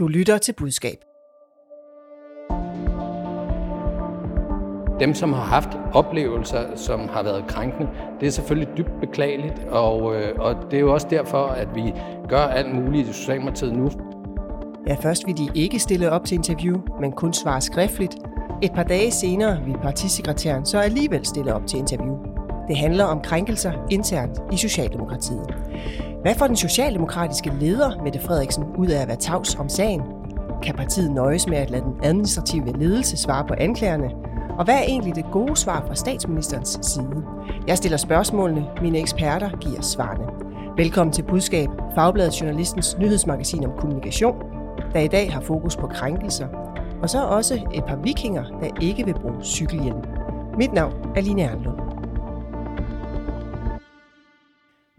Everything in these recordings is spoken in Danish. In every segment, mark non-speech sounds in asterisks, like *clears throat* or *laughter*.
Du lytter til budskab. Dem, som har haft oplevelser, som har været krænkende, det er selvfølgelig dybt beklageligt, og, øh, og det er jo også derfor, at vi gør alt muligt i Socialdemokratiet nu. Ja, først vil de ikke stille op til interview, men kun svare skriftligt. Et par dage senere vil partisekretæren så alligevel stille op til interview. Det handler om krænkelser internt i Socialdemokratiet. Hvad får den socialdemokratiske leder, Mette Frederiksen, ud af at være tavs om sagen? Kan partiet nøjes med at lade den administrative ledelse svare på anklagerne? Og hvad er egentlig det gode svar fra statsministerens side? Jeg stiller spørgsmålene, mine eksperter giver svarene. Velkommen til Budskab, Fagbladet Journalistens nyhedsmagasin om kommunikation, der i dag har fokus på krænkelser, og så også et par vikinger, der ikke vil bruge cykelhjelm. Mit navn er Line Erlund.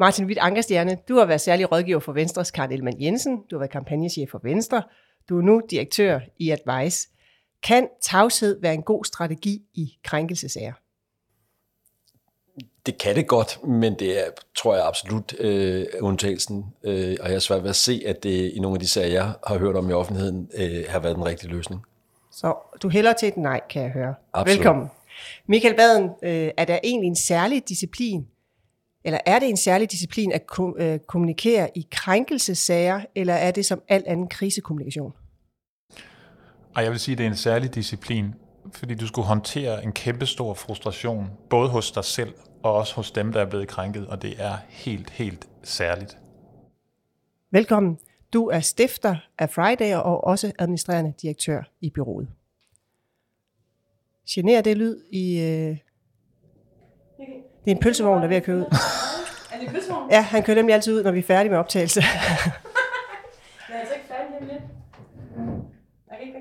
Martin Witt Ankerstjerne, du har været særlig rådgiver for Venstres Karen Ellemann Jensen, du har været kampagnechef for Venstre, du er nu direktør i Advice. Kan tavshed være en god strategi i krænkelsesager? Det kan det godt, men det er, tror jeg absolut øh, undtagelsen, øh, og jeg er svært ved at se, at det i nogle af de sager, jeg har hørt om i offentligheden, øh, har været den rigtige løsning. Så du hælder til et nej, kan jeg høre. Absolut. Velkommen. Michael Baden, øh, er der egentlig en særlig disciplin, eller er det en særlig disciplin at øh, kommunikere i krænkelsesager, eller er det som al anden krisekommunikation? Og jeg vil sige, at det er en særlig disciplin, fordi du skulle håndtere en kæmpestor frustration, både hos dig selv og også hos dem, der er blevet krænket, og det er helt, helt særligt. Velkommen. Du er stifter af Friday og også administrerende direktør i byrådet. Generer det lyd i... Øh... Det er en pølsevogn, der er ved at køre ud. *laughs* Er det pølsevogn? Ja, han kører nemlig altid ud, når vi er færdige med optagelse. *laughs* *laughs* Jeg er altså ikke færdig lige lidt.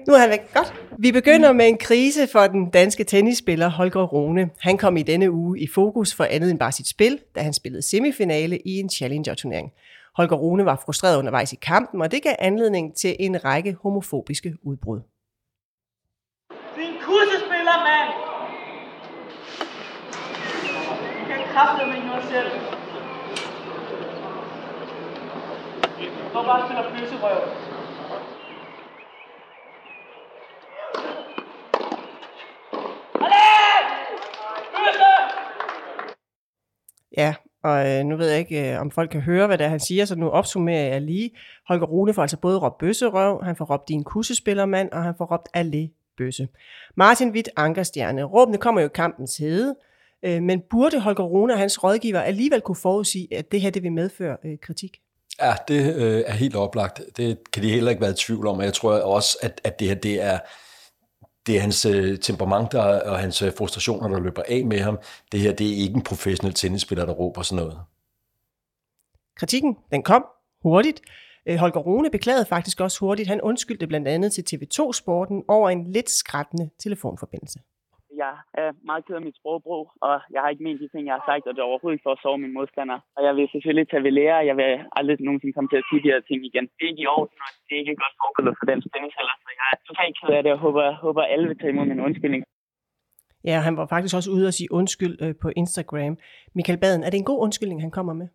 Nu er han væk. Godt. Vi begynder med en krise for den danske tennisspiller Holger Rune. Han kom i denne uge i fokus for andet end bare sit spil, da han spillede semifinale i en Challenger-turnering. Holger Rune var frustreret undervejs i kampen, og det gav anledning til en række homofobiske udbrud. Din kursespiller, mand! Du kan kraftedeme ikke noget selv. Du var bare spiller pølserøv. Ja, og øh, nu ved jeg ikke, øh, om folk kan høre, hvad det er, han siger, så nu opsummerer jeg lige. Holger Rune får altså både råbt bøsserøv, han får råbt din kussespillermand, og han får råbt alle bøsse. Martin Witt Ankerstjerne. Råbene kommer jo i kampens hede, øh, men burde Holger Rune og hans rådgiver alligevel kunne forudsige, at det her det vil medføre øh, kritik? Ja, det øh, er helt oplagt. Det kan de heller ikke være i tvivl om, og jeg tror også, at, at det her det er, det er hans øh, temperament der, og hans øh, frustrationer, der løber af med ham. Det her det er ikke en professionel tennisspiller, der råber sådan noget. Kritikken, den kom hurtigt. Holger Rune beklagede faktisk også hurtigt. Han undskyldte blandt andet til TV2-sporten over en lidt skrættende telefonforbindelse. Jeg er meget ked af mit sprogbrug, og jeg har ikke ment de ting, jeg har sagt, og det er overhovedet ikke for at sove mine modstandere. Og jeg vil selvfølgelig tage ved lære, jeg vil aldrig nogensinde komme til at sige de her ting igen. Det er ikke i orden, og det er ikke et godt forbillede for den spænding heller, så jeg er totalt ked af det, og håber, håber alle vil tage imod min undskyldning. Ja, han var faktisk også ude og sige undskyld øh, på Instagram. Michael Baden, er det en god undskyldning, han kommer med?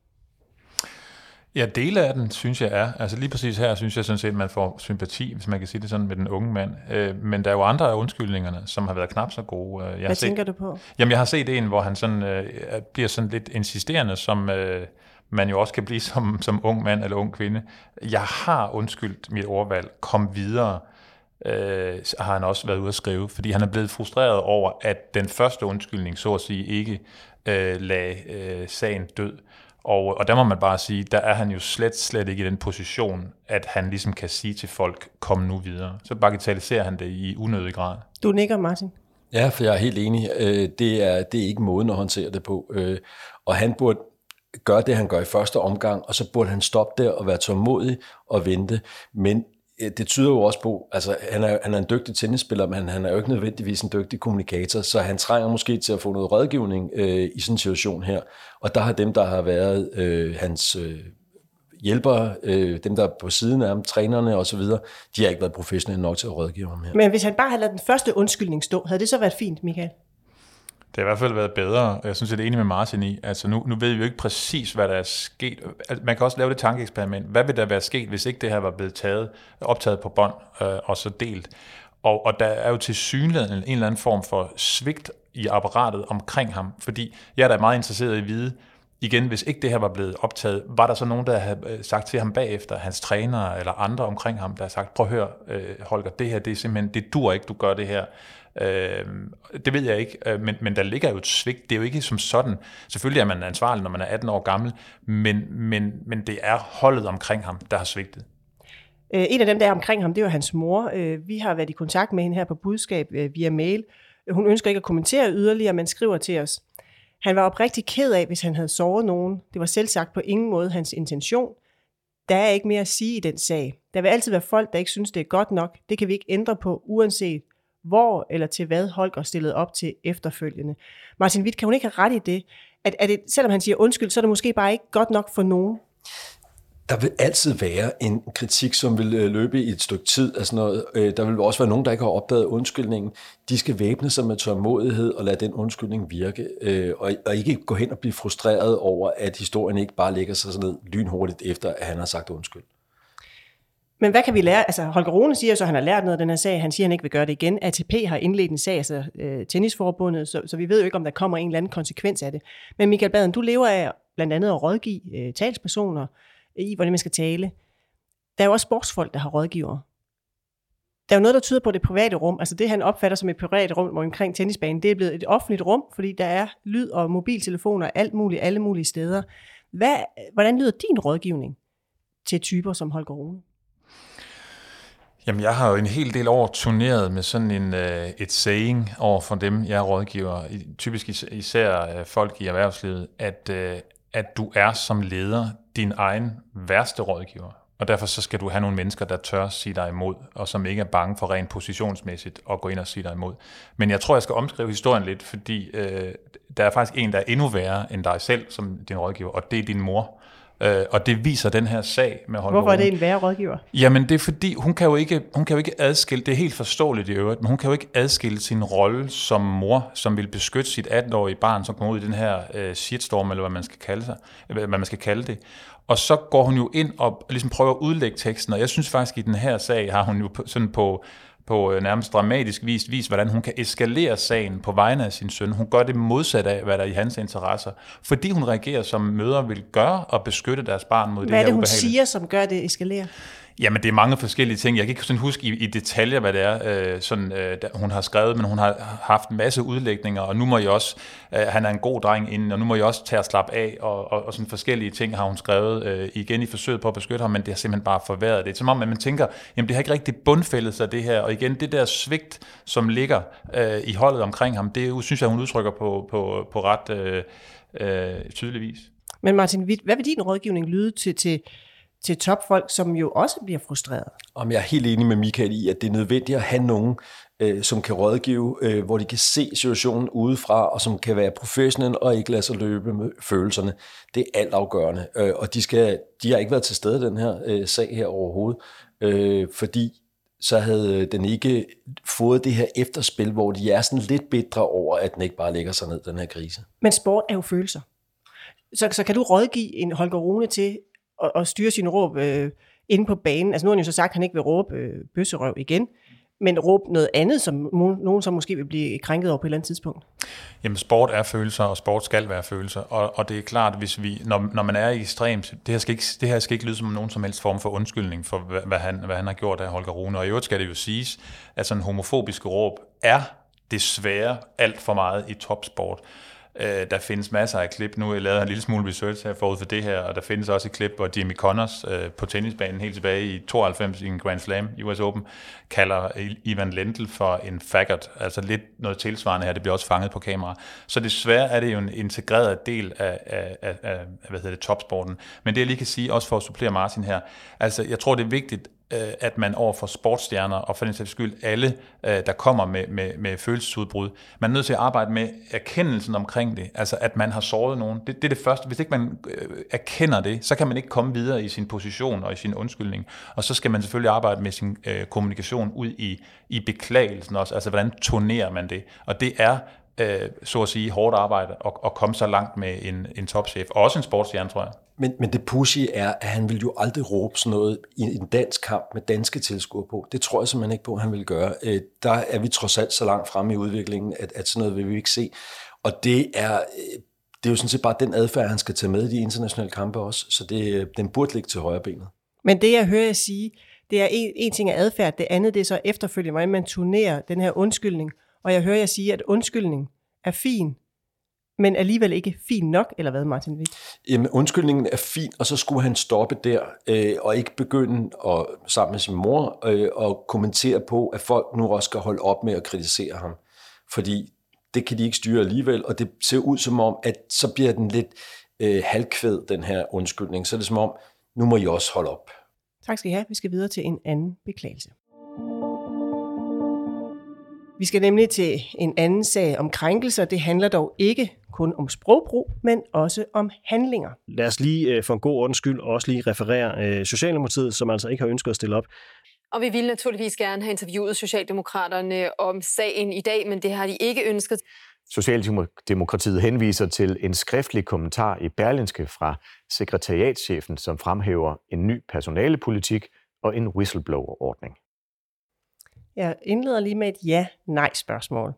Ja, dele af den, synes jeg er. Altså lige præcis her, synes jeg sådan set, at man får sympati, hvis man kan sige det sådan, med den unge mand. Øh, men der er jo andre af undskyldningerne, som har været knap så gode. Øh, Jeg har Hvad set, tænker du på? Jamen, jeg har set en, hvor han sådan, øh, bliver sådan lidt insisterende, som øh, man jo også kan blive *laughs* som, som ung mand eller ung kvinde. Jeg har undskyldt mit ordvalg. Kom videre, øh, har han også været ude at skrive, fordi han er blevet frustreret over, at den første undskyldning, så at sige, ikke øh, lagde øh, sagen død. Og, og der må man bare sige, der er han jo slet, slet ikke i den position, at han ligesom kan sige til folk, kom nu videre. Så bagatelliserer han det i unødig grad. Du nikker, Martin. Ja, for jeg er helt enig. Øh, Det er, det er ikke måden at håndtere det på. Øh, Og han burde gøre det, han gør i første omgang, og så burde han stoppe der og være tålmodig og vente. Men det tyder jo også på, altså han er, han er en dygtig tennisspiller, men han er jo ikke nødvendigvis en dygtig kommunikator, så han trænger måske til at få noget rådgivning øh, i sådan en situation her. Og der har dem, der har været øh, hans øh, hjælpere, øh, dem der er på siden af ham, trænerne osv., de har ikke været professionelle nok til at rådgive ham her. Men hvis han bare havde ladet den første undskyldning stå, havde det så været fint, Michael? Det har i hvert fald været bedre. Jeg synes, jeg er enig med Martin i. Altså nu, nu ved vi jo ikke præcis, hvad der er sket. Altså, man kan også lave det tankeeksperiment. Hvad ville der være sket, hvis ikke det her var blevet taget, optaget på bånd øh, og så delt? Og, og der er jo til synligheden en eller anden form for svigt i apparatet omkring ham. Fordi jeg er da meget interesseret i at vide, igen, hvis ikke det her var blevet optaget, var der så nogen, der havde øh, sagt til ham bagefter, hans trænere eller andre omkring ham, der har sagt, prøv at høre, øh, Holger, det her, det er simpelthen, det dur ikke, du gør det her. Øh, det ved jeg ikke, øh, men, men der ligger jo et svigt. Det er jo ikke som sådan. Selvfølgelig er man ansvarlig, når man er 18 år gammel, men, men, men det er holdet omkring ham, der har svigtet. Øh, en af dem, der er omkring ham, det er jo hans mor. Øh, vi har været i kontakt med hende her på budskab via mail. Hun ønsker ikke at kommentere yderligere, men skriver til os. Han var oprigtig ked af, hvis han havde såret nogen. Det var selv sagt på ingen måde hans intention. Der er ikke mere at sige i den sag. Der vil altid være folk, der ikke synes, det er godt nok. Det kan vi ikke ændre på, uanset hvor eller til hvad Holger stillede op til efterfølgende. Martin Witt, kan hun ikke have ret i det? At, at det, selvom han siger undskyld, så er det måske bare ikke godt nok for nogen? Der vil altid være en kritik, som vil øh, løbe i et stykke tid. Altså noget. Øh, der vil også være nogen, der ikke har opdaget undskyldningen. De skal væbne sig med tålmodighed og lade den undskyldning virke. Øh, og ikke gå hen og blive frustreret over, at historien ikke bare lægger sig sådan ned lynhurtigt efter, at han har sagt undskyld. Men hvad kan vi lære? Altså Holger Rune siger så, at han har lært noget af den her sag. Han siger, at han ikke vil gøre det igen. ATP har indledt en sag, altså øh, tennisforbundet, så, så vi ved jo ikke, om der kommer en eller anden konsekvens af det. Men Michael Baden, du lever af blandt andet at rådgive øh, talspersoner i, hvordan man skal tale. Der er jo også sportsfolk, der har rådgiver. Der er jo noget, der tyder på det private rum. Altså det, han opfatter som et privat rum omkring tennisbanen, det er blevet et offentligt rum, fordi der er lyd og mobiltelefoner alt muligt, alle mulige steder. Hvad, hvordan lyder din rådgivning til typer som Holger Rune? Jamen, jeg har jo en hel del år turneret med sådan en, øh, et saying over for dem, jeg rådgiver, typisk især øh, folk i erhvervslivet, at, øh, at du er som leder din egen værste rådgiver. Og derfor så skal du have nogle mennesker, der tør sige dig imod, og som ikke er bange for rent positionsmæssigt at gå ind og sige dig imod. Men jeg tror, jeg skal omskrive historien lidt, fordi øh, der er faktisk en, der er endnu værre end dig selv som din rådgiver, og det er din mor. Øh, og det viser den her sag med Holger Hvorfor er det en værre rådgiver? Jamen det er fordi, hun kan jo ikke, hun kan jo ikke adskille, det er helt forståeligt i øvrigt, men hun kan jo ikke adskille sin rolle som mor, som vil beskytte sit 18-årige barn, som kommer ud i den her øh, shitstorm, eller hvad man skal kalde sig, hvad man skal kalde det. Og så går hun jo ind og ligesom prøver at udlægge teksten, og jeg synes faktisk, at i den her sag har hun jo sådan på på øh, nærmest dramatisk vis, vis, hvordan hun kan eskalere sagen på vegne af sin søn. Hun gør det modsat af, hvad der er i hans interesser, fordi hun reagerer som mødre vil gøre og beskytte deres barn mod hvad det her Hvad er det, hun siger, som gør det eskalere? Jamen, det er mange forskellige ting. Jeg kan ikke sådan huske i, i detaljer, hvad det er, øh, sådan, øh, der, hun har skrevet, men hun har haft en masse udlægninger, og nu må jeg også, øh, han er en god dreng inden, og nu må jeg også tage at slappe af, og, og, og sådan forskellige ting har hun skrevet øh, igen i forsøget på at beskytte ham, men det har simpelthen bare forværret det. Det er som om, at man tænker, jamen det har ikke rigtig bundfældet sig det her, og igen, det der svigt, som ligger øh, i holdet omkring ham, det synes jeg, hun udtrykker på, på, på ret øh, øh, tydelig vis. Men Martin, hvad vil din rådgivning lyde til, til til topfolk, som jo også bliver frustreret. Om jeg er helt enig med Michael i, at det er nødvendigt at have nogen, øh, som kan rådgive, øh, hvor de kan se situationen udefra, og som kan være professionelle og ikke lade sig løbe med følelserne. Det er altafgørende, øh, og de, skal, de har ikke været til stede i den her øh, sag her overhovedet, øh, fordi så havde den ikke fået det her efterspil, hvor de er sådan lidt bedre over, at den ikke bare lægger sig ned, den her krise. Men sport er jo følelser. Så, så kan du rådgive en Holger Rune til at, at styre sin råb øh, inde på banen. Altså nu har han jo så sagt, at han ikke vil råbe øh, bøsserøv igen, men råbe noget andet, som nogen som måske vil blive krænket over på et eller andet tidspunkt? Jamen sport er følelser, og sport skal være følelser, og, og det er klart, hvis vi, når, når man er i ekstremt, det her, skal ikke, det her skal ikke lyde som nogen som helst form for undskyldning for, hvad, hvad, han, hvad han har gjort af Holger Rune, og i øvrigt skal det jo siges, at sådan homofobiske råb er desværre alt for meget i topsport. Øh, der findes masser af klip. Nu jeg lavede en lille smule research her forud for det her, og der findes også et klip, hvor Jimmy Connors øh, på tennisbanen helt tilbage i 92 i en Grand Slam, US Open, kalder Ivan Lendl for en faggot. Altså lidt noget tilsvarende her, det bliver også fanget på kamera. Så desværre er det jo en integreret del af, af, af, af hvad hedder det, topsporten. Men det jeg lige kan sige, også for at supplere Martin her, altså jeg tror det er vigtigt, Øh, at man over for sportsstjerner, og for den sags skyld alle, øh, der kommer med, med, med følelsesudbrud, man er nødt til at arbejde med erkendelsen omkring det, altså at man har såret nogen. Det, det er det første. Hvis ikke man øh, erkender det, så kan man ikke komme videre i sin position og i sin undskyldning. Og så skal man selvfølgelig arbejde med sin øh, kommunikation ud i, i beklagelsen også, altså hvordan turnerer man det. Og det er øh, så at sige, hårdt arbejde og, og komme så langt med en, en topchef. Og også en sportsstjerne, tror jeg. Men, men det pussy er, at han vil jo aldrig råbe sådan noget i en dansk kamp med danske tilskuere på. Det tror jeg simpelthen ikke på, at han vil gøre. Øh, der er vi trods alt så langt fremme i udviklingen, at, at sådan noget vil vi ikke se. Og det er, øh, det er jo sådan set bare den adfærd, han skal tage med i de internationale kampe også. Så det, øh, den burde ligge til højre benet. Men det, jeg hører jer sige, det er en, en ting af adfærd, det andet det er så efterfølgende, hvordan man turnerer den her undskyldning. Og jeg hører jer sige, at undskyldning er fin, men alligevel ikke fin nok, eller hvad, Martin Witt? Jamen, undskyldningen er fin, og så skulle han stoppe der, øh, og ikke begynde at, sammen med sin mor øh, og kommentere på, at folk nu også skal holde op med at kritisere ham. Fordi det kan de ikke styre alligevel, og det ser ud som om, at så bliver den lidt øh, halvkvæd, den her undskyldning. Så er det som om, nu må I også holde op. Tak skal I have. Vi skal videre til en anden beklagelse. Vi skal nemlig til en anden sag om krænkelser. Det handler dog ikke kun om sprogbrug, men også om handlinger. Lad os lige øh, for en god ordens skyld også lige referere øh, Socialdemokratiet, som altså ikke har ønsket at stille op. Og vi ville naturligvis gerne have interviewet Socialdemokraterne om sagen i dag, men det har de ikke ønsket. Socialdemokratiet henviser til en skriftlig kommentar i Berlinske fra sekretariatschefen, som fremhæver en ny personalepolitik og en whistleblower-ordning. Jeg indleder lige med et ja-nej-spørgsmål.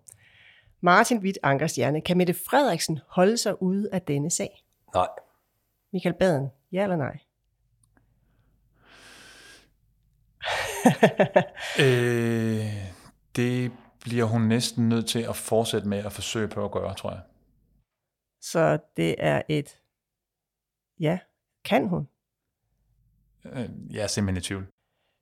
Martin Witt Ankerstjerne, kan Mette Frederiksen holde sig ude af denne sag? Nej. Michael Baden, ja eller nej? *laughs* øh, det bliver hun næsten nødt til at fortsætte med at forsøge på at gøre, tror jeg. Så det er et ja. Kan hun? Øh, jeg er simpelthen i tvivl.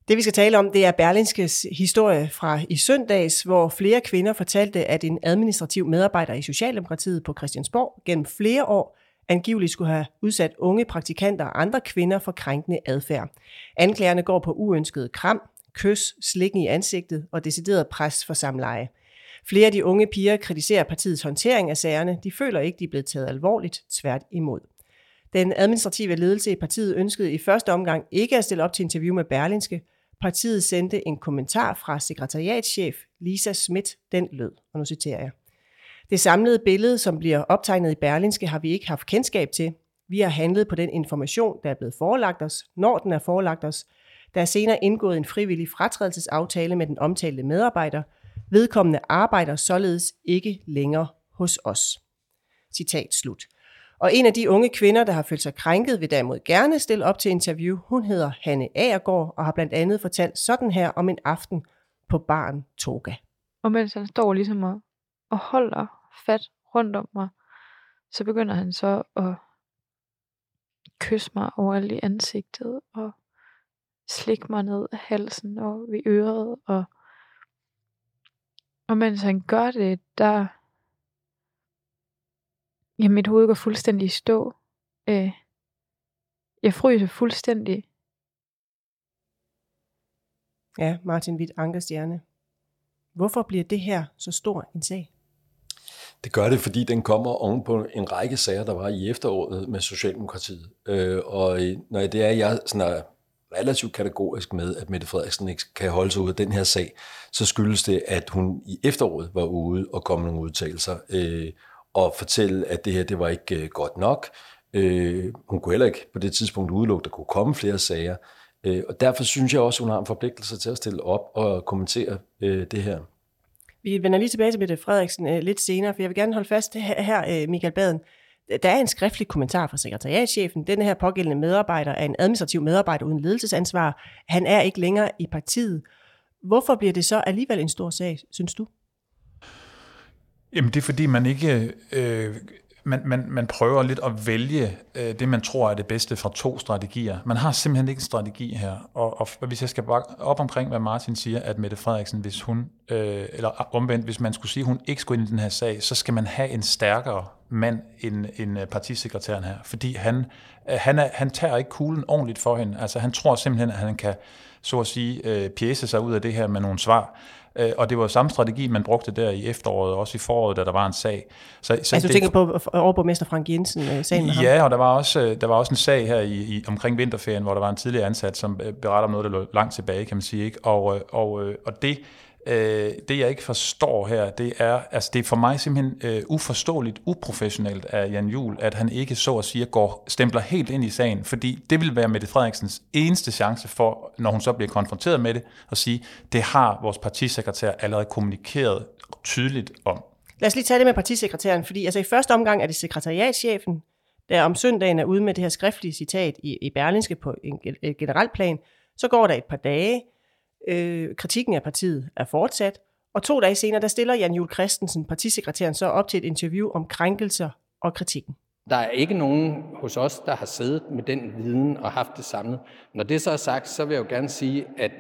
Det vi skal tale om, det er Berlinskes historie fra i søndags, hvor flere kvinder fortalte, at en administrativ medarbejder i Socialdemokratiet på Christiansborg gennem flere år angiveligt skulle have udsat unge praktikanter og andre kvinder for krænkende adfærd. Anklagerne går på uønsket kram, kys, slikken i ansigtet og decideret pres for samleje. Flere af de unge piger kritiserer partiets håndtering af sagerne. De føler ikke, de er blevet taget alvorligt, tvært imod. Den administrative ledelse i partiet ønskede i første omgang ikke at stille op til interview med Berlinske, Partiet sendte en kommentar fra sekretariatschef Lisa Schmidt, den lød, og nu citerer jeg. Det samlede billede, som bliver optegnet i Berlinske, har vi ikke haft kendskab til. Vi har handlet på den information, der er blevet forelagt os, når den er forelagt os. Der er senere indgået en frivillig fratrædelsesaftale med den omtalte medarbejder. Vedkommende arbejder således ikke længere hos os. Citat slut. Og en af de unge kvinder, der har følt sig krænket, vil derimod gerne stille op til interview. Hun hedder Hanne Agergaard og har blandt andet fortalt sådan her om en aften på barn Toga. Og mens han står ligesom og, og holder fat rundt om mig, så begynder han så at kysse mig overalt i ansigtet og slikke mig ned af halsen og ved øret. Og, og mens han gør det, der Ja, mit hoved går fuldstændig i stå. Øh, jeg fryser fuldstændig. Ja, Martin Witt Ankerstjerne. Hvorfor bliver det her så stor en sag? Det gør det, fordi den kommer oven på en række sager, der var i efteråret med Socialdemokratiet. Øh, og når det er, jeg sådan er relativt kategorisk med, at Mette Frederiksen ikke kan holde sig ud af den her sag, så skyldes det, at hun i efteråret var ude og kom nogle udtalelser, øh, og fortælle, at det her det var ikke øh, godt nok. Øh, hun kunne heller ikke på det tidspunkt udelukke, at der kunne komme flere sager. Øh, og derfor synes jeg også, at hun har en forpligtelse til at stille op og kommentere øh, det her. Vi vender lige tilbage til Mette Frederiksen øh, lidt senere, for jeg vil gerne holde fast her, her øh, Michael Baden. Der er en skriftlig kommentar fra sekretariatschefen. Denne her pågældende medarbejder er en administrativ medarbejder uden ledelsesansvar. Han er ikke længere i partiet. Hvorfor bliver det så alligevel en stor sag, synes du? Jamen det er fordi, man ikke... Øh, man, man, man prøver lidt at vælge øh, det, man tror er det bedste fra to strategier. Man har simpelthen ikke en strategi her. Og, og hvis jeg skal op omkring, hvad Martin siger, at Mette Frederiksen, hvis hun, øh, eller omvendt, hvis man skulle sige, at hun ikke skulle ind i den her sag, så skal man have en stærkere mand end, end øh, partisekretæren her. Fordi han, øh, han, er, han tager ikke kuglen ordentligt for hende. Altså han tror simpelthen, at han kan, så at sige, øh, pjæse sig ud af det her med nogle svar. Øh, og det var samme strategi, man brugte der i efteråret, også i foråret, da der var en sag. Så, så altså du tænker på overborgmester Frank Jensen, øh, sagen med ham? Ja, og der var, også, øh, der var også en sag her i, i, omkring vinterferien, hvor der var en tidligere ansat, som beretter om noget, der lå langt tilbage, kan man sige. Ikke? Og, og, og det Øh, det jeg ikke forstår her, det er, altså det er for mig simpelthen øh, uforståeligt, uprofessionelt af Jan Jul, at han ikke så at sige går, stempler helt ind i sagen, fordi det vil være Mette Frederiksens eneste chance for, når hun så bliver konfronteret med det, at sige, det har vores partisekretær allerede kommunikeret tydeligt om. Lad os lige tage det med partisekretæren, fordi altså i første omgang er det sekretariatschefen, der om søndagen er ude med det her skriftlige citat i, i Berlinske på en, et generelt plan. Så går der et par dage, øh, kritikken af partiet er fortsat, og to dage senere, der stiller Jan Jul Christensen, partisekretæren, så op til et interview om krænkelser og kritikken. Der er ikke nogen hos os, der har siddet med den viden og haft det samlet. Når det så er sagt, så vil jeg jo gerne sige, at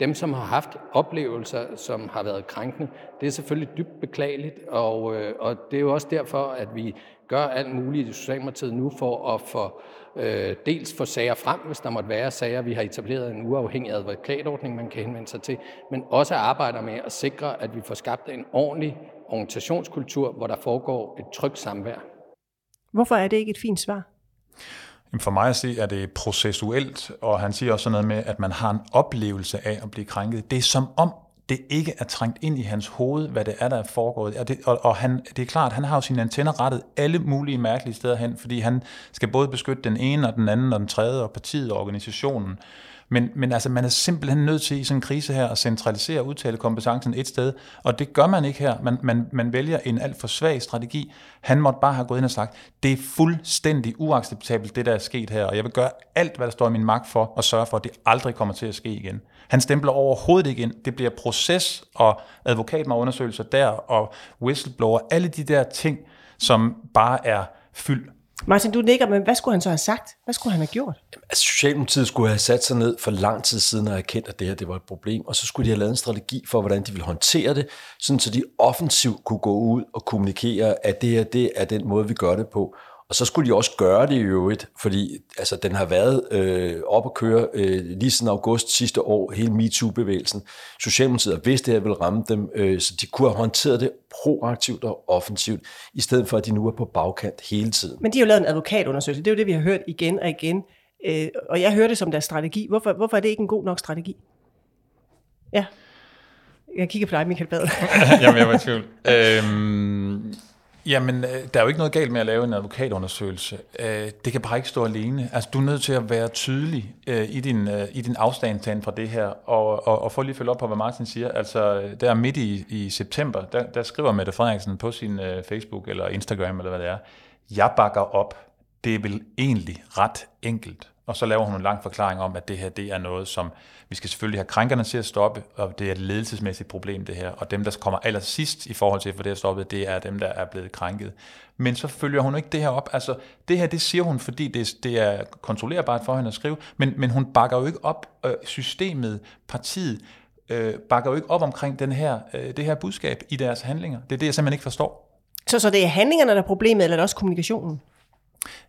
dem, som har haft oplevelser, som har været krænkende, det er selvfølgelig dybt beklageligt, og, øh, og det er jo også derfor, at vi gør alt muligt i Socialdemokratiet nu for at få øh, dels få sager frem, hvis der måtte være sager. Vi har etableret en uafhængig advokatordning, man kan henvende sig til, men også arbejder med at sikre, at vi får skabt en ordentlig organisationskultur, hvor der foregår et trygt samvær. Hvorfor er det ikke et fint svar? For mig at se er det processuelt, og han siger også sådan noget med, at man har en oplevelse af at blive krænket. Det er som om, det ikke er trængt ind i hans hoved, hvad det er, der er foregået. Og, det, og, og han, det er klart, han har jo sine antenner rettet alle mulige mærkelige steder hen, fordi han skal både beskytte den ene og den anden og den tredje og partiet og organisationen. Men, men altså, man er simpelthen nødt til i sådan en krise her at centralisere udtalekompetencen et sted, og det gør man ikke her. Man, man, man vælger en alt for svag strategi. Han måtte bare have gået ind og sagt, det er fuldstændig uacceptabelt, det der er sket her, og jeg vil gøre alt, hvad der står i min magt for at sørge for, at det aldrig kommer til at ske igen. Han stempler overhovedet ikke ind. Det bliver proces og advokatundersøgelser der, og whistleblower, alle de der ting, som bare er fyldt Martin, du nikker, men hvad skulle han så have sagt? Hvad skulle han have gjort? Altså, Socialdemokratiet skulle have sat sig ned for lang tid siden og erkendt, at det her det var et problem, og så skulle de have lavet en strategi for, hvordan de ville håndtere det, sådan så de offensivt kunne gå ud og kommunikere, at det her det er den måde, vi gør det på. Og så skulle de også gøre det i øvrigt, fordi altså, den har været øh, op at køre øh, lige siden august sidste år, hele MeToo-bevægelsen. Socialdemokratiet har vidst, det her ville ramme dem, øh, så de kunne have håndteret det proaktivt og offensivt, i stedet for at de nu er på bagkant hele tiden. Men de har jo lavet en advokatundersøgelse, det er jo det, vi har hørt igen og igen. Øh, og jeg hører det som deres strategi. Hvorfor, hvorfor er det ikke en god nok strategi? Ja. Jeg kigger på dig, Michael Bad. *laughs* Jamen, jeg var i tvivl. Øhm, Jamen, øh, der er jo ikke noget galt med at lave en advokatundersøgelse. Øh, det kan bare ikke stå alene. Altså, du er nødt til at være tydelig øh, i din, i din afstandtagen fra det her, og, og, og få lige følge op på, hvad Martin siger. Altså, der midt i, i september, der, der skriver Mette Frederiksen på sin Facebook eller Instagram, eller hvad det er, jeg bakker op. Det er vel egentlig ret enkelt. Og så laver hun en lang forklaring om, at det her det er noget, som vi skal selvfølgelig have krænkerne til at stoppe, og det er et ledelsesmæssigt problem det her. Og dem, der kommer allersidst i forhold til at få det her stoppet, det er dem, der er blevet krænket. Men så følger hun ikke det her op. Altså, det her, det siger hun, fordi det, det er kontrollerbart for hende at skrive, men, men hun bakker jo ikke op øh, systemet, partiet, øh, bakker jo ikke op omkring den her, øh, det her budskab i deres handlinger. Det er det, jeg simpelthen ikke forstår. Så, så det er handlingerne, der er problemet, eller er det også kommunikationen?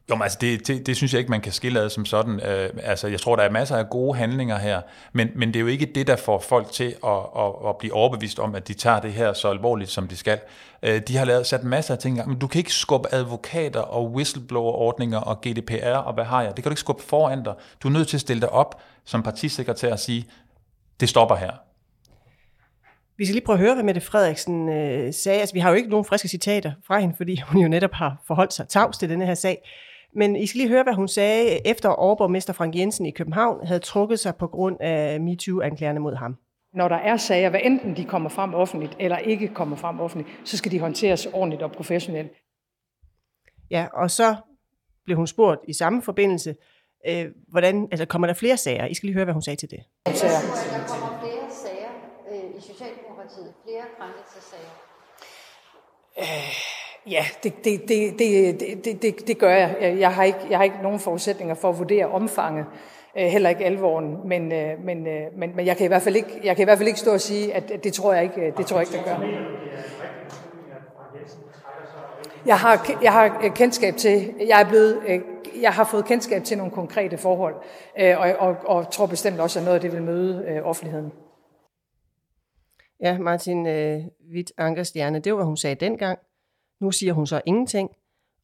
Jo, men altså det, det, det synes jeg ikke, man kan skille ad som sådan. Øh, altså, jeg tror, der er masser af gode handlinger her, men, men det er jo ikke det, der får folk til at, at, at blive overbevist om, at de tager det her så alvorligt, som de skal. Øh, de har lavet, sat masser af ting men du kan ikke skubbe advokater og whistleblower-ordninger og GDPR og hvad har jeg. Det kan du ikke skubbe foran dig. Du er nødt til at stille dig op som partisekretær og sige, det stopper her. Vi skal lige prøve at høre, hvad Mette Frederiksen øh, sagde. Altså, vi har jo ikke nogen friske citater fra hende, fordi hun jo netop har forholdt sig tavs til denne her sag. Men I skal lige høre, hvad hun sagde, efter overborgmester Frank Jensen i København havde trukket sig på grund af MeToo-anklagerne mod ham. Når der er sager, hvad enten de kommer frem offentligt eller ikke kommer frem offentligt, så skal de håndteres ordentligt og professionelt. Ja, og så blev hun spurgt i samme forbindelse, øh, hvordan, altså kommer der flere sager? I skal lige høre, hvad hun sagde til det. Sager. kommer flere sager øh, i Socialdemokratiet, flere krænkelsesager? Øh, Ja, det, det, det, det, det, det, det gør jeg. Jeg har, ikke, jeg har ikke nogen forudsætninger for at vurdere omfanget, øh, heller ikke alvoren, men, øh, men, øh, men, men jeg, kan i hvert fald ikke, jeg kan i hvert fald ikke stå og sige, at det tror jeg ikke, det tror jeg ikke, det gør. Jeg har, jeg har kendskab til, jeg er blevet, jeg har fået kendskab til nogle konkrete forhold, og, og, og tror bestemt også, at noget af det vil møde offentligheden. Ja, Martin øh, Witt Ankerstjerne, det var, hvad hun sagde dengang. Nu siger hun så ingenting.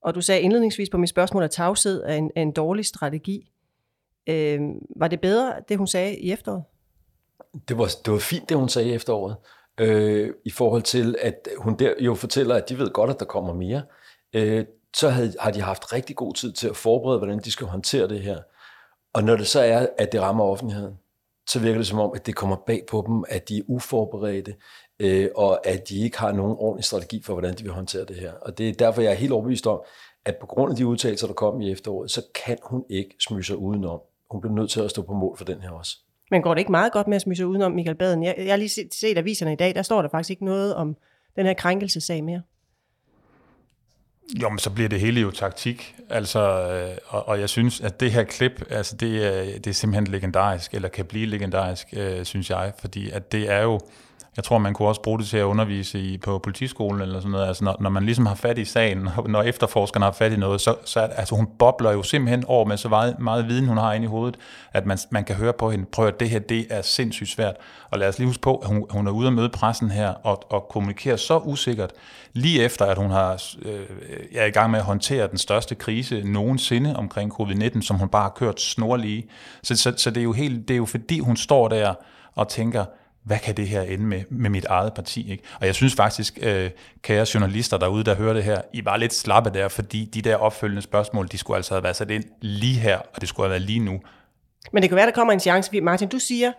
Og du sagde indledningsvis på mit spørgsmål, at tavshed er en, er en dårlig strategi. Øh, var det bedre, det hun sagde i efteråret? Det var, det var fint, det hun sagde i efteråret. øh, i forhold til, at hun der jo fortæller, at de ved godt, at der kommer mere. Øh, så havde, har de haft rigtig god tid til at forberede, hvordan de skal håndtere det her. Og når det så er, at det rammer offentligheden, så virker det som om, at det kommer bag på dem, at de er uforberedte, øh, og at de ikke har nogen ordentlig strategi for, hvordan de vil håndtere det her. Og det er derfor, jeg er helt overbevist om, at på grund af de udtalelser, der kom i efteråret, så kan hun ikke smyge sig udenom. Hun bliver nødt til at stå på mål for den her også. Men går det ikke meget godt med at smyge sig udenom Michael Baden? Jeg, jeg har lige set, set aviserne i dag, der står der faktisk ikke noget om den her krænkelsesag mere. Jo, men så bliver det hele jo taktik. Altså, øh, og, og jeg synes, at det her klip, altså det, er, det er simpelthen legendarisk, eller kan blive legendarisk, øh, synes jeg, fordi at det er jo, jeg tror, man kunne også bruge det til at undervise i, på politiskolen eller sådan noget. Altså, når, når man ligesom har fat i sagen, *laughs* når efterforskerne har fat i noget, så, så altså, hun bobler jo simpelthen over med så meget, meget viden, hun har inde i hovedet, at man, man kan høre på hende, prøv at det her, det er sindssygt svært. Og lad os lige huske på, at hun, hun er ude at møde pressen her og, og kommunikerer så usikkert, lige efter at hun har øh, er i gang med at håndtere den største krise nogensinde omkring covid-19, som hun bare har kørt snorlige. Så, så, så det, er jo helt, det er jo fordi, hun står der og tænker, hvad kan det her ende med, med mit eget parti? Ikke? Og jeg synes faktisk, øh, kære journalister derude, der hører det her, I var lidt slappe der, fordi de der opfølgende spørgsmål, de skulle altså have været sat ind lige her, og det skulle have været lige nu. Men det kan være, der kommer en chance. Martin, du siger,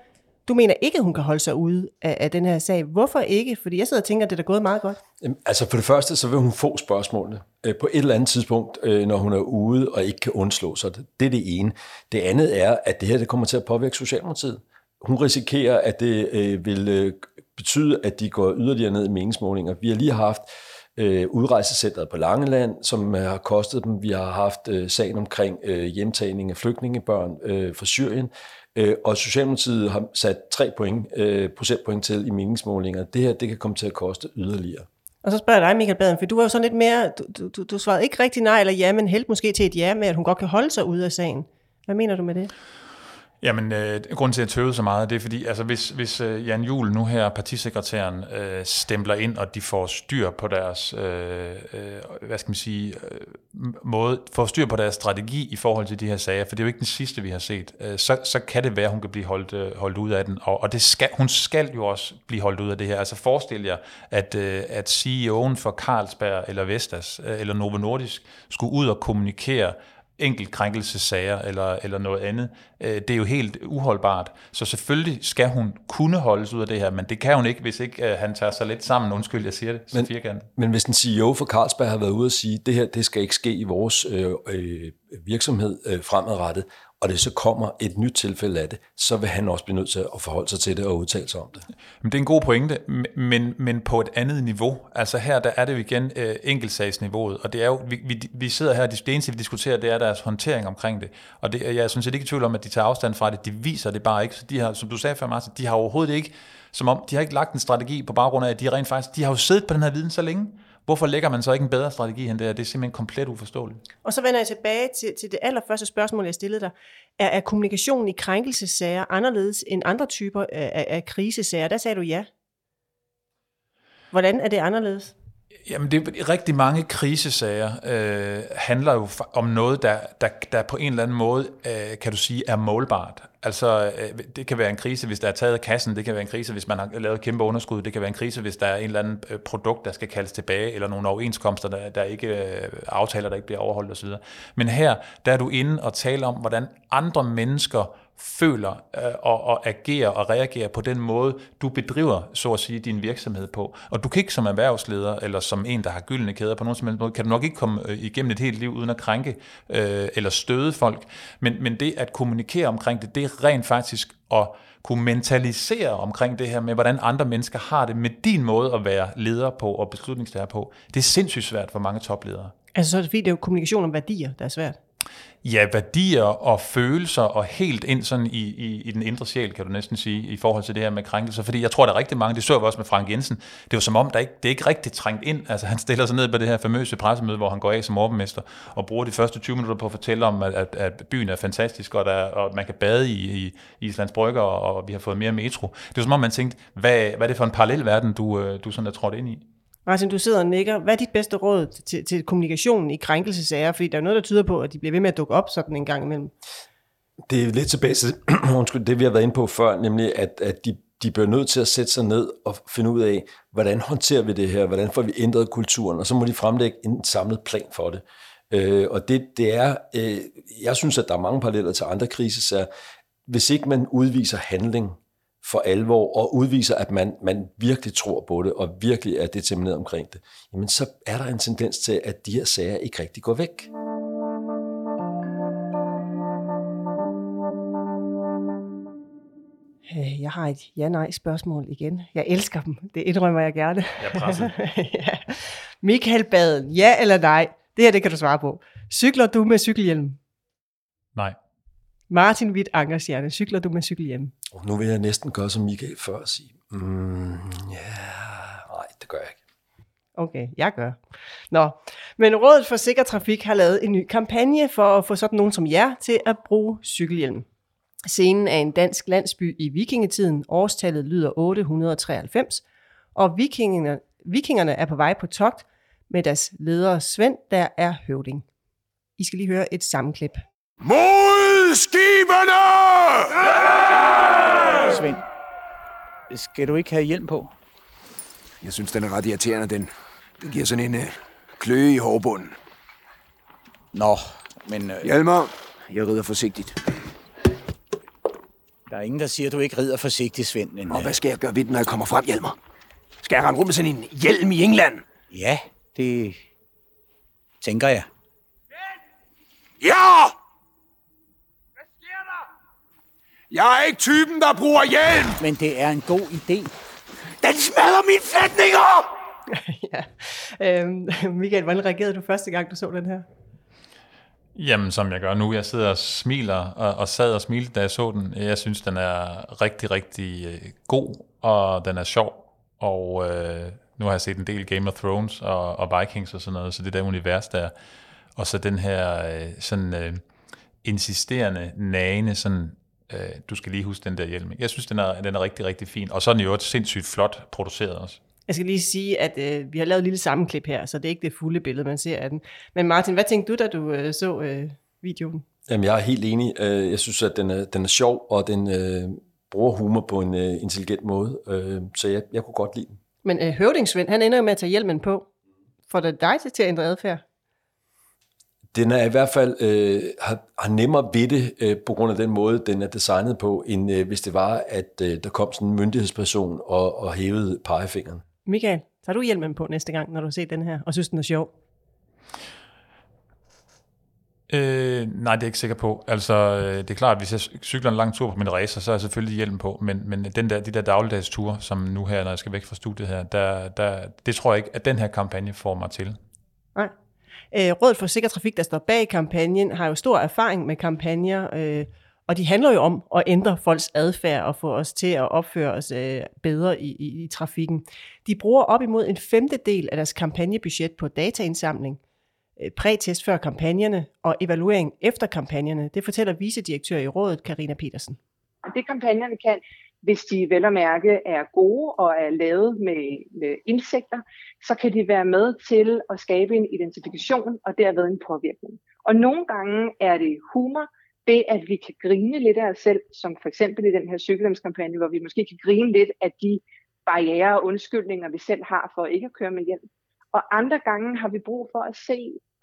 du mener ikke, at hun kan holde sig ude af, af den her sag. Hvorfor ikke? Fordi jeg sidder og tænker, at det er gået meget godt. Jamen, altså for det første, så vil hun få spørgsmålene øh, på et eller andet tidspunkt, øh, når hun er ude og ikke kan undslå sig. Det er det ene. Det andet er, at det her det kommer til at påvirke Socialdemokratiet hun risikerer, at det øh, vil øh, betyde, at de går yderligere ned i meningsmålinger. Vi har lige haft øh, udrejsecentret på Langeland, som har kostet dem. Vi har haft øh, sagen omkring øh, hjemtagning af flygtningebørn øh, fra Syrien. Øh, og Socialdemokratiet har sat 3 point, øh, procentpoint til i meningsmålinger. Det her det kan komme til at koste yderligere. Og så spørger jeg dig, Michael Baden, for du var jo sådan lidt mere, du, du, du svarede ikke rigtig nej eller ja, men helt måske til et ja med, at hun godt kan holde sig ude af sagen. Hvad mener du med det? Jamen, øh, grunden til, at jeg tøvede så meget, det er fordi, altså, hvis, hvis øh, Jan Jul nu her, partisekretæren, øh, stempler ind, og de får styr på deres, øh, øh, hvad skal man sige, øh, måde, får styr på deres strategi i forhold til de her sager, for det er jo ikke den sidste, vi har set, øh, så, så kan det være, hun kan blive holdt, øh, holdt ud af den, og, og det skal, hun skal jo også blive holdt ud af det her. Altså forestil jer, at, øh, at CEO'en for Carlsberg eller Vestas øh, eller Novo Nordisk skulle ud og kommunikere enkelt krænkelsesager eller, eller noget andet. Øh, det er jo helt uholdbart. Så selvfølgelig skal hun kunne holdes ud af det her, men det kan hun ikke, hvis ikke øh, han tager sig lidt sammen. Undskyld, jeg siger det så men, firkantet. Men hvis en CEO for Carlsberg har været ude og sige, at det her det skal ikke ske i vores øh, øh, virksomhed øh, fremadrettet, og det så kommer et nyt tilfælde af det, så vil han også blive nødt til at forholde sig til det og udtale sig om det. Men det er en god pointe, men, men på et andet niveau. Altså her der er det jo igen øh, enkeltsagsniveauet, og det er jo, vi, vi, vi sidder her, det eneste vi diskuterer, det er deres håndtering omkring det. Og det, jeg er sådan set ikke i tvivl om, at de tage afstand fra det, de viser det bare ikke. Så de har, som du sagde før, Martin, de har overhovedet ikke, som om, de har ikke lagt en strategi på baggrund af, at de rent faktisk, de har jo siddet på den her viden så længe. Hvorfor lægger man så ikke en bedre strategi end det? Det er simpelthen komplet uforståeligt. Og så vender jeg tilbage til, til det allerførste spørgsmål, jeg stillede dig. Er, er kommunikationen i krænkelsesager anderledes end andre typer af, af, af krisesager? Der sagde du ja. Hvordan er det anderledes? Jamen, det, rigtig mange krisesager øh, handler jo om noget, der, der, der på en eller anden måde, øh, kan du sige, er målbart. Altså, øh, det kan være en krise, hvis der er taget kassen, det kan være en krise, hvis man har lavet kæmpe underskud, det kan være en krise, hvis der er en eller anden øh, produkt, der skal kaldes tilbage, eller nogle overenskomster, der, der ikke øh, aftaler, der ikke bliver overholdt osv. Men her, der er du inde og taler om, hvordan andre mennesker føler øh, og, og agerer og reagerer på den måde, du bedriver, så at sige, din virksomhed på. Og du kan ikke som erhvervsleder, eller som en, der har gyldne kæder på nogen som helst måde, kan du nok ikke komme øh, igennem et helt liv uden at krænke øh, eller støde folk. Men, men det at kommunikere omkring det, det er rent faktisk at kunne mentalisere omkring det her med, hvordan andre mennesker har det med din måde at være leder på og beslutningstager på. Det er sindssygt svært for mange topledere. Altså så er det fordi, det er jo kommunikation om værdier, der er svært. Ja, værdier og følelser og helt ind sådan i, i, i den indre sjæl, kan du næsten sige, i forhold til det her med krænkelser. Fordi jeg tror, der er rigtig mange, det så vi også med Frank Jensen, det var som om, der ikke, det er ikke rigtig trængt ind. Altså han stiller sig ned på det her famøse pressemøde, hvor han går af som overborgmester og bruger de første 20 minutter på at fortælle om, at, at, at byen er fantastisk, og, der, og man kan bade i, i Islands Brygger, og, og vi har fået mere metro. Det var som om, man tænkte, hvad, hvad er det for en parallel verden, du, øh, du sådan er trådt ind i? Martin, du sidder og nikker. Hvad er dit bedste råd til, til kommunikationen i krænkelsesager? Fordi der er noget, der tyder på, at de bliver ved med at dukke op sådan en gang imellem. Det er lidt tilbage til *clears throat* undskyld, det, vi har været inde på før, nemlig at, at de, de bliver nødt til at sætte sig ned og finde ud af, hvordan håndterer vi det her, hvordan får vi ændret kulturen, og så må de fremlægge en samlet plan for det. Øh, og det, det er, øh, jeg synes, at der er mange paralleller til andre kriser, hvis ikke man udviser handling for alvor, og udviser, at man, man virkelig tror på det, og virkelig er determineret omkring det, jamen så er der en tendens til, at de her sager ikke rigtig går væk. Øh, jeg har et ja-nej-spørgsmål igen. Jeg elsker dem. Det indrømmer jeg gerne. Jeg *laughs* ja. Michael Baden, ja eller nej? Det her, det kan du svare på. Cykler du med cykelhjelm? Nej. Martin Witt Angerstjerne, cykler du med cykelhjelm? Oh, nu vil jeg næsten gøre som Michael før og sige, mm, ja, yeah, nej, det gør jeg ikke. Okay, jeg gør. Nå, men Rådet for Sikker Trafik har lavet en ny kampagne for at få sådan nogen som jer til at bruge cykelhjelm. Scenen er en dansk landsby i vikingetiden. Årstallet lyder 893, og vikingerne, vikingerne er på vej på togt med deres leder Svend, der er høvding. I skal lige høre et sammenklip. Mod skiberne! Svend, skal du ikke have hjelm på? Jeg synes, den er ret irriterende, den. Den giver sådan en uh, kløe i hårbunden. Nå, men... Uh... Hjalmar, jeg rider forsigtigt. Der er ingen, der siger, at du ikke rider forsigtigt, Svend. Men, Og hvad skal jeg gøre ved den, når jeg kommer frem, Hjalmar? Skal jeg rende rundt med sådan en hjelm i England? Ja, det tænker jeg. Ja! Hvad sker der? Jeg er ikke typen, der bruger hjelm! Men det er en god idé. Den smadrer mine flætninger! *laughs* ja. Øhm, *laughs* Michael, hvordan reagerede du første gang, du så den her? Jamen, som jeg gør nu. Jeg sidder og smiler, og, og sad og smilte, da jeg så den. Jeg synes, den er rigtig, rigtig øh, god, og den er sjov. Og øh, nu har jeg set en del Game of Thrones og, og Vikings og sådan noget, så det der univers der. Og så den her øh, sådan øh, insisterende, nagende, sådan, øh, du skal lige huske den der hjelm. Jeg synes, den er, den er rigtig, rigtig fin. Og så er den jo også sindssygt flot produceret også. Jeg skal lige sige, at øh, vi har lavet et lille sammenklip her, så det er ikke det fulde billede, man ser af den. Men Martin, hvad tænkte du, da du øh, så øh, videoen? Jamen, jeg er helt enig. Øh, jeg synes, at den er, den er sjov, og den øh, bruger humor på en øh, intelligent måde. Øh, så jeg, jeg kunne godt lide den. Men øh, Høvdingsvend, han ender jo med at tage hjelmen på. Får det dig til at ændre adfærd? Den er i hvert fald øh, har, har nemmere ved det øh, på grund af den måde, den er designet på, end øh, hvis det var, at øh, der kom sådan en myndighedsperson og, og hævede pegefingeren. Michael, tager du hjelmen på næste gang, når du har set den her, og synes, den er sjov? Øh, nej, det er jeg ikke sikker på. Altså, øh, det er klart, at hvis jeg cykler en lang tur på min racer, så er jeg selvfølgelig hjelm på, men, men den der, de der dagligdags ture, som nu her, når jeg skal væk fra studiet her, der, der, det tror jeg ikke, at den her kampagne får mig til. Øh, Rådet for Sikker Trafik, der står bag kampagnen, har jo stor erfaring med kampagner, øh, og de handler jo om at ændre folks adfærd og få os til at opføre os øh, bedre i, i, i trafikken. De bruger op imod en femtedel af deres kampagnebudget på dataindsamling, øh, prætest før kampagnerne og evaluering efter kampagnerne. Det fortæller vicedirektør i rådet, Karina Petersen. Det kampagnerne kan, hvis de vel og mærke er gode og er lavet med, med indsigter, så kan de være med til at skabe en identifikation og derved en påvirkning. Og nogle gange er det humor, det at vi kan grine lidt af os selv, som for eksempel i den her cykelhjemskampagne, hvor vi måske kan grine lidt af de barriere og undskyldninger, vi selv har for ikke at køre med hjelm. Og andre gange har vi brug for at se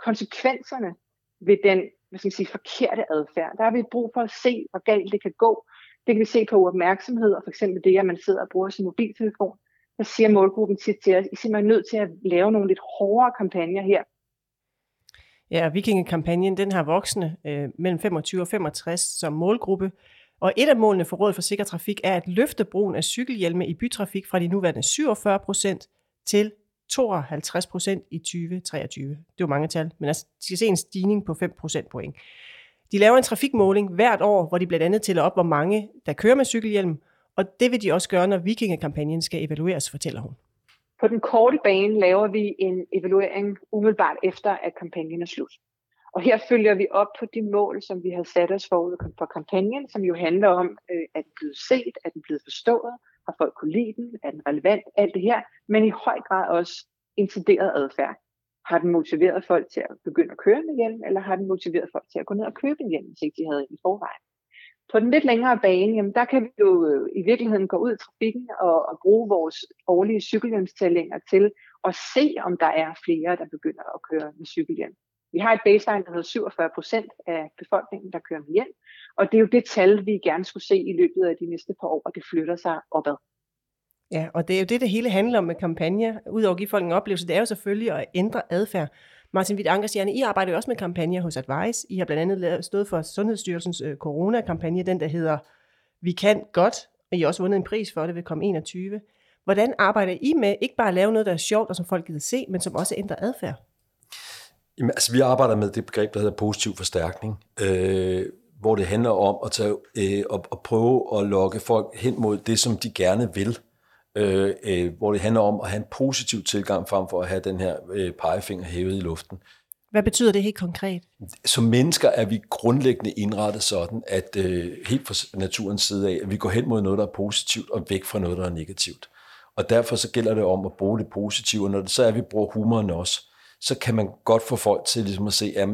konsekvenserne ved den hvad skal man sige, forkerte adfærd. Der har vi brug for at se, hvor galt det kan gå. Det kan vi se på uopmærksomhed, og for eksempel det, at man sidder og bruger sin mobiltelefon. Der siger målgruppen tit til os, I er simpelthen nødt til at lave nogle lidt hårdere kampagner her, Ja, Vikingekampagnen, den har voksne øh, mellem 25 og 65 som målgruppe. Og et af målene for Rådet for Sikker Trafik er at løfte brugen af cykelhjelme i bytrafik fra de nuværende 47 procent til 52 procent i 2023. Det er jo mange tal, men altså, de skal se en stigning på 5 procentpoint. De laver en trafikmåling hvert år, hvor de blandt andet tæller op, hvor mange der kører med cykelhjelm, og det vil de også gøre, når Vikingekampagnen skal evalueres, fortæller hun. På den korte bane laver vi en evaluering umiddelbart efter, at kampagnen er slut. Og her følger vi op på de mål, som vi har sat os forud for kampagnen, som jo handler om, øh, at den er blevet set, at den er blevet forstået, har folk kunne lide den, er den relevant, alt det her, men i høj grad også incideret adfærd. Har den motiveret folk til at begynde at køre med hjelm, eller har den motiveret folk til at gå ned og købe en hjelm, hvis ikke de havde en i forvejen? På den lidt længere bane, jamen der kan vi jo øh, i virkeligheden gå ud i trafikken og, og bruge vores årlige cykelhjelmstællinger til at se, om der er flere, der begynder at køre med cykelhjelm. Vi har et baseline, der hedder 47 procent af befolkningen, der kører med hjelm, og det er jo det tal, vi gerne skulle se i løbet af de næste par år, og det flytter sig opad. Ja, og det er jo det, det hele handler om med kampagner. Udover at give folk en oplevelse, det er jo selvfølgelig at ændre adfærd. Martin Witt Ankerstjerne, I arbejder jo også med kampagner hos Advice. I har blandt andet stået for Sundhedsstyrelsens øh, coronakampagne, den der hedder Vi kan godt, og I har også vundet en pris for det ved COM21. Hvordan arbejder I med ikke bare at lave noget, der er sjovt og som folk gider se, men som også ændrer adfærd? Jamen, altså, vi arbejder med det begreb, der hedder positiv forstærkning, øh, hvor det handler om at, tage, øh, at, at prøve at lokke folk hen mod det, som de gerne vil. Øh, øh, hvor det handler om at have en positiv tilgang frem for at have den her øh, pegefinger hævet i luften. Hvad betyder det helt konkret? Som mennesker er vi grundlæggende indrettet sådan, at øh, helt fra naturens side af, at vi går hen mod noget, der er positivt, og væk fra noget, der er negativt. Og derfor så gælder det om at bruge det positive, og når det så er, at vi bruger humoren også, så kan man godt få folk til ligesom at se, at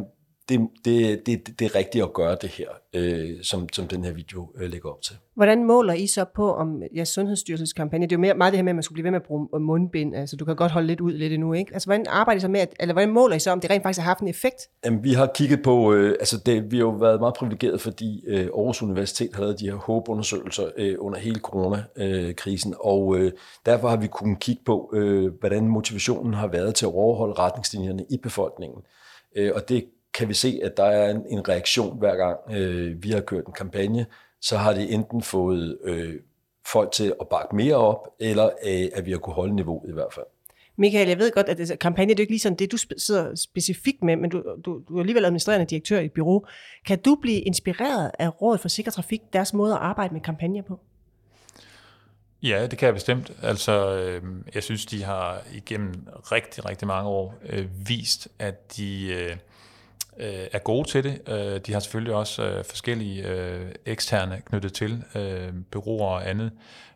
det, det, det, det er rigtigt at gøre det her, øh, som, som den her video øh, lægger op til. Hvordan måler I så på, om ja, Sundhedsstyrelsens kampagne, det er jo mere, meget det her med, at man skulle blive ved med at bruge mundbind, altså du kan godt holde lidt ud lidt endnu, ikke? Altså hvordan arbejder I så med, at, eller hvordan måler I så, om det rent faktisk har haft en effekt? Jamen, vi har kigget på, øh, altså det, vi har jo været meget privilegeret, fordi øh, Aarhus Universitet har lavet de her håbundersøgelser øh, under hele coronakrisen, øh, og øh, derfor har vi kunnet kigge på, øh, hvordan motivationen har været til at overholde retningslinjerne i befolkningen. Øh, og det kan vi se, at der er en, en reaktion hver gang øh, vi har kørt en kampagne, så har det enten fået øh, folk til at bakke mere op, eller øh, at vi har kunne holde niveauet i hvert fald. Michael, jeg ved godt, at det, kampagne det er jo ikke lige sådan det, du sidder specifikt med, men du, du, du er alligevel administrerende direktør i et bureau. Kan du blive inspireret af Rådet for Sikker Trafik, deres måde at arbejde med kampagner på? Ja, det kan jeg bestemt. Altså, øh, jeg synes, de har igennem rigtig, rigtig mange år øh, vist, at de... Øh, øh, er gode til det. Øh, de har selvfølgelig også øh, forskellige øh, eksterne knyttet til, øh, bureauer og andet,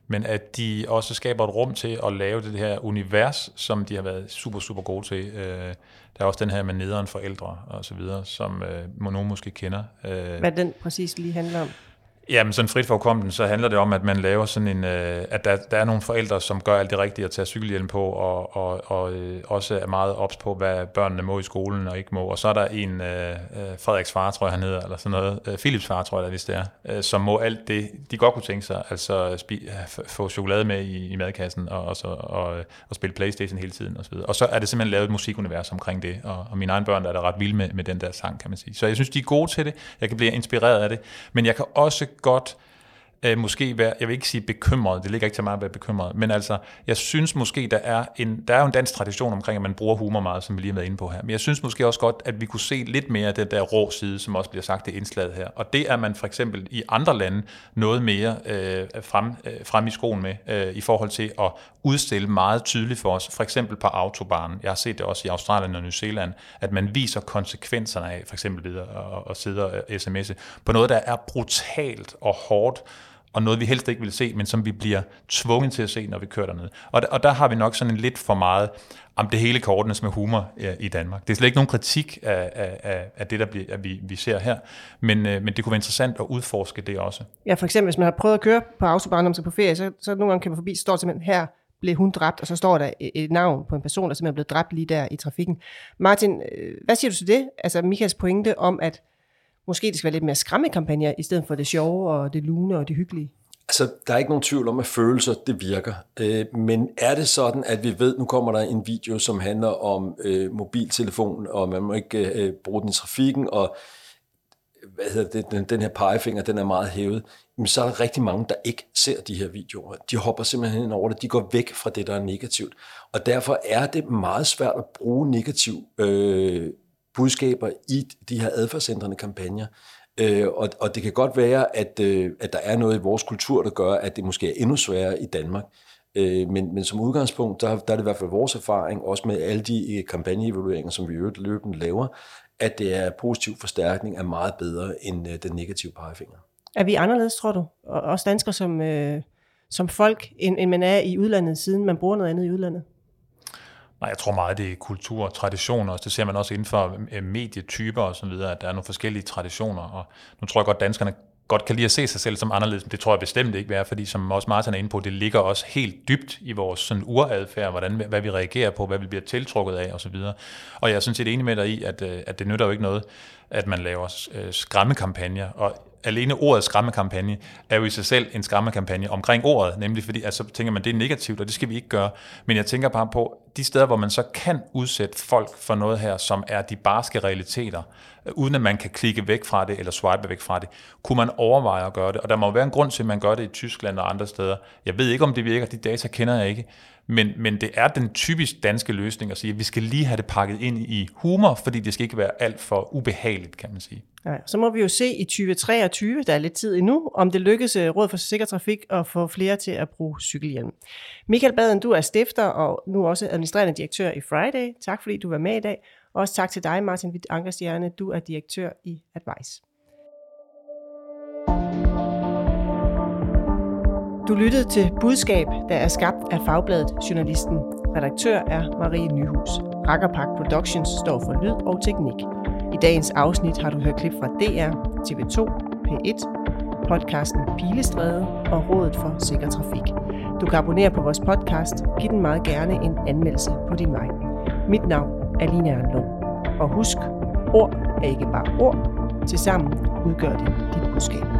men at de også skaber et rum til at lave det her univers, som de har været super, super gode til. Øh, der er også den her med nederen forældre og så videre, som øh, nogen måske kender. Øh, Hvad den præcis lige handler om? Jamen sådan frit forkommen, så handler det om, at man laver sådan en, øh, at der, der er nogle forældre, som gør alt det rigtige at tage cykelhjelm på, og, og, og øh, også er meget ops på, hvad børnene må i skolen og ikke må. Og så er der en, øh, øh Frederiks far, tror jeg han hedder, eller sådan noget, øh, Philips far, tror jeg da, hvis det er, øh, som må alt det, de godt kunne tænke sig, altså øh, spi, øh, få chokolade med i, i madkassen, og, og, så, og, og spille Playstation hele tiden, og så videre. Og så er det simpelthen lavet et musikunivers omkring det, og, og mine egne børn der er da ret vilde med, med den der sang, kan man sige. Så jeg synes, de er gode til det, jeg kan blive inspireret af det, men jeg kan også godt øh, måske være, jeg vil ikke sige bekymret, det ligger ikke til mig at være bekymret, men altså, jeg synes måske, der er, en, der er jo en dansk tradition omkring, at man bruger humor meget, som vi lige har været inde på her, men jeg synes måske også godt, at vi kunne se lidt mere af den der rå side, som også bliver sagt i indslaget her, og det er man for eksempel i andre lande noget mere øh, frem, øh, frem i skoen med, øh, i forhold til at udstille meget tydeligt for os, for eksempel på autobahnen, jeg har set det også i Australien og New Zealand, at man viser konsekvenserne af, for eksempel ved at, at sidde og øh, sms'e, på noget, der er brutalt og hårdt, og noget vi helst ikke vil se, men som vi bliver tvunget til at se, når vi kører derned. Og, og der har vi nok sådan en lidt for meget om det hele kortenes med humor i Danmark. Det er slet ikke nogen kritik af, af, af det, der bliver, at vi, vi ser her, men, øh, men det kunne være interessant at udforske det også. Ja, for eksempel, hvis man har prøvet at køre på autobahn, om sig på ferie, så, så nogle gange kan man forbi, så står simpelthen her, blev hun dræbt, og så står der e, et navn på en person, der simpelthen er blevet dræbt lige der i trafikken. Martin, øh, hvad siger du til det? Altså Michaels pointe om, at måske det skal være lidt mere skræmmekampagner, i stedet for det sjove og det lune og det hyggelige? Altså, der er ikke nogen tvivl om, at følelser, det virker. Øh, men er det sådan, at vi ved, nu kommer der en video, som handler om øh, mobiltelefonen, og man må ikke øh, øh bruge den i trafikken, og øh, hvad hedder det, den, den her pegefinger, den er meget hævet, men så er der rigtig mange, der ikke ser de her videoer. De hopper simpelthen ind over det, de går væk fra det, der er negativt. Og derfor er det meget svært at bruge negativ øh, budskaber i de her adfærdsændrende kampagner. Øh, og, og det kan godt være, at, øh, at der er noget i vores kultur, der gør, at det måske er endnu sværere i Danmark. Øh, men, men som udgangspunkt, der, der er det i hvert fald vores erfaring, også med alle de øh, kampagneevalueringer, som vi øvrigt løbende laver, at det er positiv forstærkning er meget bedre end øh, den negative pegefinger. Er vi anderledes, tror du? Og også danskere som, øh, som folk, end, end man er i udlandet, siden man bruger noget andet i udlandet? Nej, jeg tror meget, det er kultur og traditioner. Det ser man også inden for øh, medietyper og så videre, at der er nogle forskellige traditioner. Og nu tror jeg godt, danskerne godt kan lide at se sig selv som anderledes. Det tror jeg bestemt ikke, er, fordi som også Martin er inde på, det ligger også helt dybt i vores sådan uradfærd, hvordan, hvad vi reagerer på, hvad vi bliver tiltrukket af osv. Og jeg er sådan set enig med dig i, at, øh, at det nytter jo ikke noget, at man laver øh, skræmmekampagner, og alene ordet skræmmekampagne er jo i sig selv en skræmmekampagne omkring ordet, nemlig fordi, så tænker man, det er negativt, og det skal vi ikke gøre. Men jeg tænker bare på, de steder, hvor man så kan udsætte folk for noget her, som er de barske realiteter, øh, uden at man kan klikke væk fra det, eller swipe væk fra det, kunne man overveje at gøre det. Og der må være en grund til, at man gør det i Tyskland og andre steder. Jeg ved ikke, om det virker, de data kender jeg ikke, men, men det er den typisk danske løsning at sige, at vi skal lige have det pakket ind i humor, fordi det skal ikke være alt for ubehageligt, kan man sige. Ja, så må vi jo se i 2023, der er lidt tid endnu, om det lykkes øh, Råd for Sikker Trafik at få flere til at bruge cykelhjelm. Michael Baden, du er stifter og nu også administrerende direktør i Friday. Tak fordi du var med i dag. Også tak til dig, Martin Witt Ankerstjerne. Du er direktør i Advice. Du lyttede til Budskab, der er skabt af Fagbladet Journalisten. Redaktør er Marie Nyhus. Rakkerpak Productions står for lyd og teknik. I dagens afsnit har du hørt klip fra DR, TV2, P1, podcasten Pilestræde og Rådet for Sikker Trafik. Du kan abonnere på vores podcast. Giv den meget gerne en anmeldelse på din vej. Mit navn er Line Arnlund. Og husk, ord er ikke bare ord. Tilsammen udgør det dit budskab.